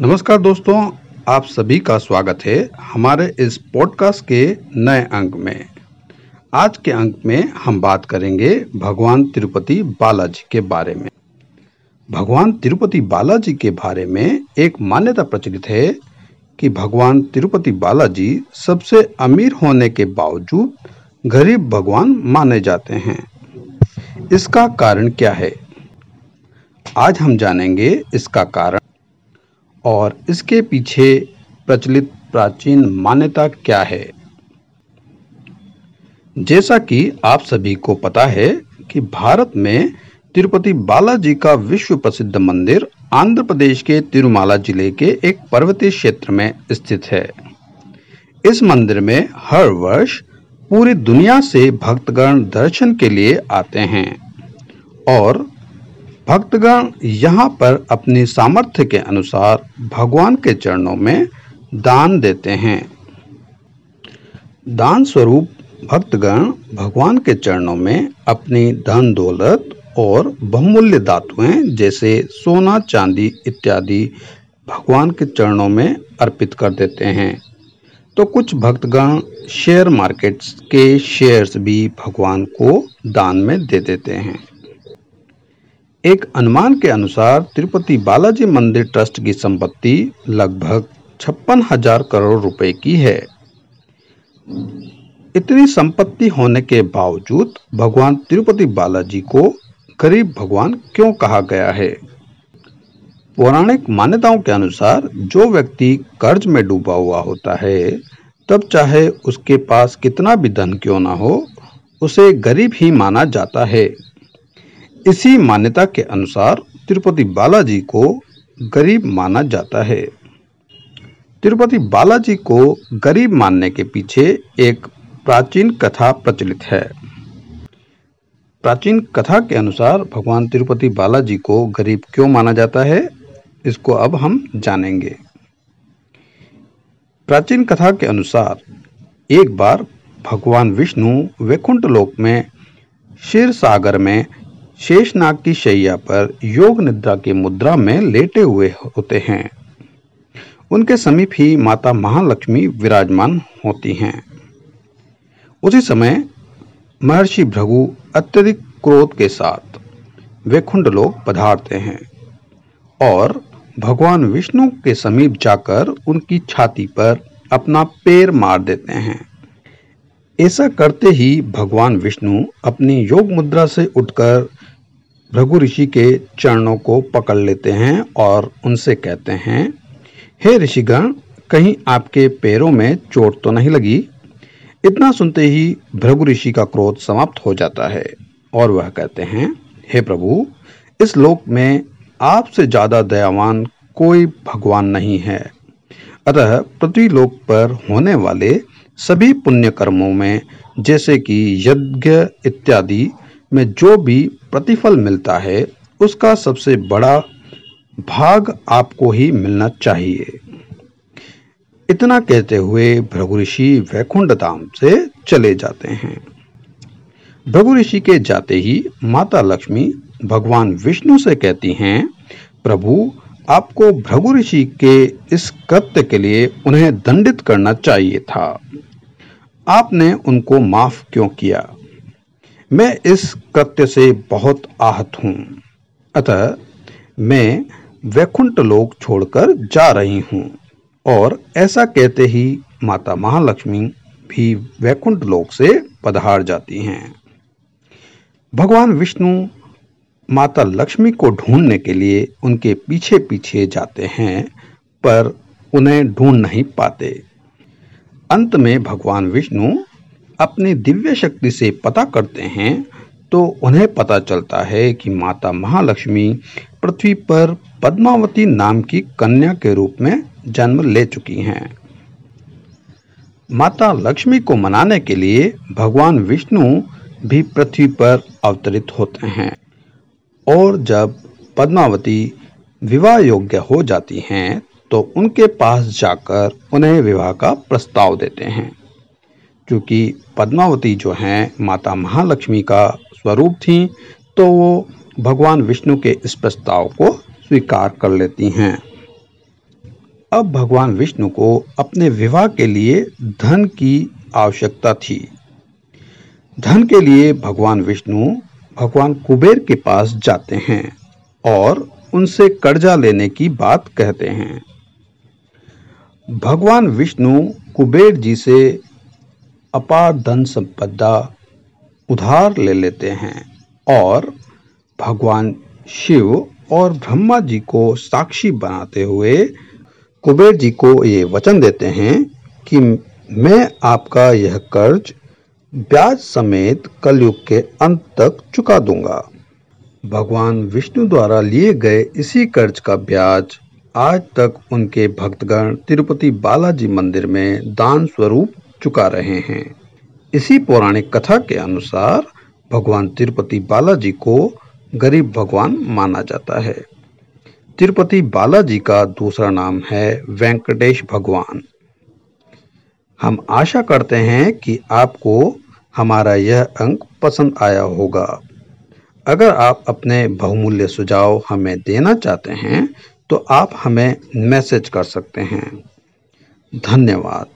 नमस्कार दोस्तों, आप सभी का स्वागत है हमारे इस पॉडकास्ट के नए अंक में। आज के अंक में हम बात करेंगे भगवान तिरुपति बालाजी के बारे में। भगवान तिरुपति बालाजी के बारे में एक मान्यता प्रचलित है कि भगवान तिरुपति बालाजी सबसे अमीर होने के बावजूद गरीब भगवान माने जाते हैं। इसका कारण क्या है? आज हम जानेंगे इसका कारण। और इसके पीछे प्रचलित प्राचीन मान्यता क्या है? जैसा कि आप सभी को पता है कि भारत में तिरुपति बालाजी का विश्व प्रसिद्ध मंदिर आंध्र प्रदेश के तिरुमाला ज़िले के एक पर्वतीय क्षेत्र में स्थित है। इस मंदिर में हर वर्ष पूरी दुनिया से भक्तगण दर्शन के लिए आते हैं और भक्तगण यहाँ पर अपनी सामर्थ्य के अनुसार भगवान के चरणों में दान देते हैं। दान स्वरूप भक्तगण भगवान के चरणों में अपनी धन दौलत और बहुमूल्य धातुएँ जैसे सोना, चांदी इत्यादि भगवान के चरणों में अर्पित कर देते हैं। तो कुछ भक्तगण शेयर मार्केट्स के शेयर्स भी भगवान को दान में दे देते हैं। एक अनुमान के अनुसार तिरुपति बालाजी मंदिर ट्रस्ट की संपत्ति लगभग छप्पन हज़ार करोड़ रुपए की है। इतनी संपत्ति होने के बावजूद भगवान तिरुपति बालाजी को गरीब भगवान क्यों कहा गया है? पौराणिक मान्यताओं के अनुसार जो व्यक्ति कर्ज में डूबा हुआ होता है, तब चाहे उसके पास कितना भी धन क्यों ना हो, उसे गरीब ही माना जाता है। इसी मान्यता के अनुसार तिरुपति बालाजी को गरीब माना जाता है। तिरुपति बालाजी को गरीब मानने के पीछे एक प्राचीन कथा प्रचलित है। प्राचीन कथा के अनुसार भगवान तिरुपति बालाजी को गरीब क्यों माना जाता है, इसको अब हम जानेंगे। प्राचीन कथा के अनुसार एक बार भगवान विष्णु वैकुंठ लोक में क्षीर सागर में शेषनाग की शैया पर योग निद्रा की मुद्रा में लेटे हुए होते हैं। उनके समीप ही माता महालक्ष्मी विराजमान होती हैं। उसी समय महर्षि भृगु अत्यधिक क्रोध के साथ वैकुंठ लोग पधारते हैं और भगवान विष्णु के समीप जाकर उनकी छाती पर अपना पैर मार देते हैं। ऐसा करते ही भगवान विष्णु अपनी योग मुद्रा से उठकर भृगु ऋषि के चरणों को पकड़ लेते हैं और उनसे कहते हैं, हे ऋषिगण, कहीं आपके पैरों में चोट तो नहीं लगी? इतना सुनते ही भृगु ऋषि का क्रोध समाप्त हो जाता है और वह कहते हैं, हे प्रभु, इस लोक में आपसे ज़्यादा दयावान कोई भगवान नहीं है। अतः पृथ्वी लोक पर होने वाले सभी पुण्य कर्मों में, जैसे कि यज्ञ इत्यादि में जो भी प्रतिफल मिलता है, उसका सबसे बड़ा भाग आपको ही मिलना चाहिए। इतना कहते हुए भृगु ऋषि वैकुंठ धाम से चले जाते हैं। भृगु ऋषि के जाते ही माता लक्ष्मी भगवान विष्णु से कहती हैं, प्रभु, आपको भृगु ऋषि के इस कृत्य के लिए उन्हें दंडित करना चाहिए था। आपने उनको माफ़ क्यों किया? मैं इस कृत्य से बहुत आहत हूँ। अतः मैं वैकुंठ लोक छोड़कर जा रही हूँ और ऐसा कहते ही माता महालक्ष्मी भी वैकुंठ लोक से पधार जाती हैं। भगवान विष्णु माता लक्ष्मी को ढूँढने के लिए उनके पीछे पीछे जाते हैं, पर उन्हें ढूंढ नहीं पाते। अंत में भगवान विष्णु अपनी दिव्य शक्ति से पता करते हैं तो उन्हें पता चलता है कि माता महालक्ष्मी पृथ्वी पर पद्मावती नाम की कन्या के रूप में जन्म ले चुकी हैं। माता लक्ष्मी को मनाने के लिए भगवान विष्णु भी पृथ्वी पर अवतरित होते हैं और जब पद्मावती विवाह योग्य हो जाती हैं तो उनके पास जाकर उन्हें विवाह का प्रस्ताव देते हैं। क्योंकि पद्मावती जो हैं, माता महालक्ष्मी का स्वरूप थी तो वो भगवान विष्णु के इस प्रस्ताव को स्वीकार कर लेती हैं। अब भगवान विष्णु को अपने विवाह के लिए धन की आवश्यकता थी। धन के लिए भगवान विष्णु भगवान कुबेर के पास जाते हैं और उनसे कर्जा लेने की बात कहते हैं। भगवान विष्णु कुबेर जी से अपार धन संपदा उधार ले लेते हैं और भगवान शिव और ब्रह्मा जी को साक्षी बनाते हुए कुबेर जी को ये वचन देते हैं कि मैं आपका यह कर्ज ब्याज समेत कलयुग के अंत तक चुका दूँगा। भगवान विष्णु द्वारा लिए गए इसी कर्ज का ब्याज आज तक उनके भक्तगण तिरुपति बालाजी मंदिर में दान स्वरूप चुका रहे हैं। इसी पौराणिक कथा के अनुसार भगवान तिरुपति बालाजी को गरीब भगवान माना जाता है। तिरुपति बालाजी का दूसरा नाम है वेंकटेश भगवान। हम आशा करते हैं कि आपको हमारा यह अंक पसंद आया होगा। अगर आप अपने बहुमूल्य सुझाव हमें देना चाहते हैं तो आप हमें मैसेज कर सकते हैं। धन्यवाद।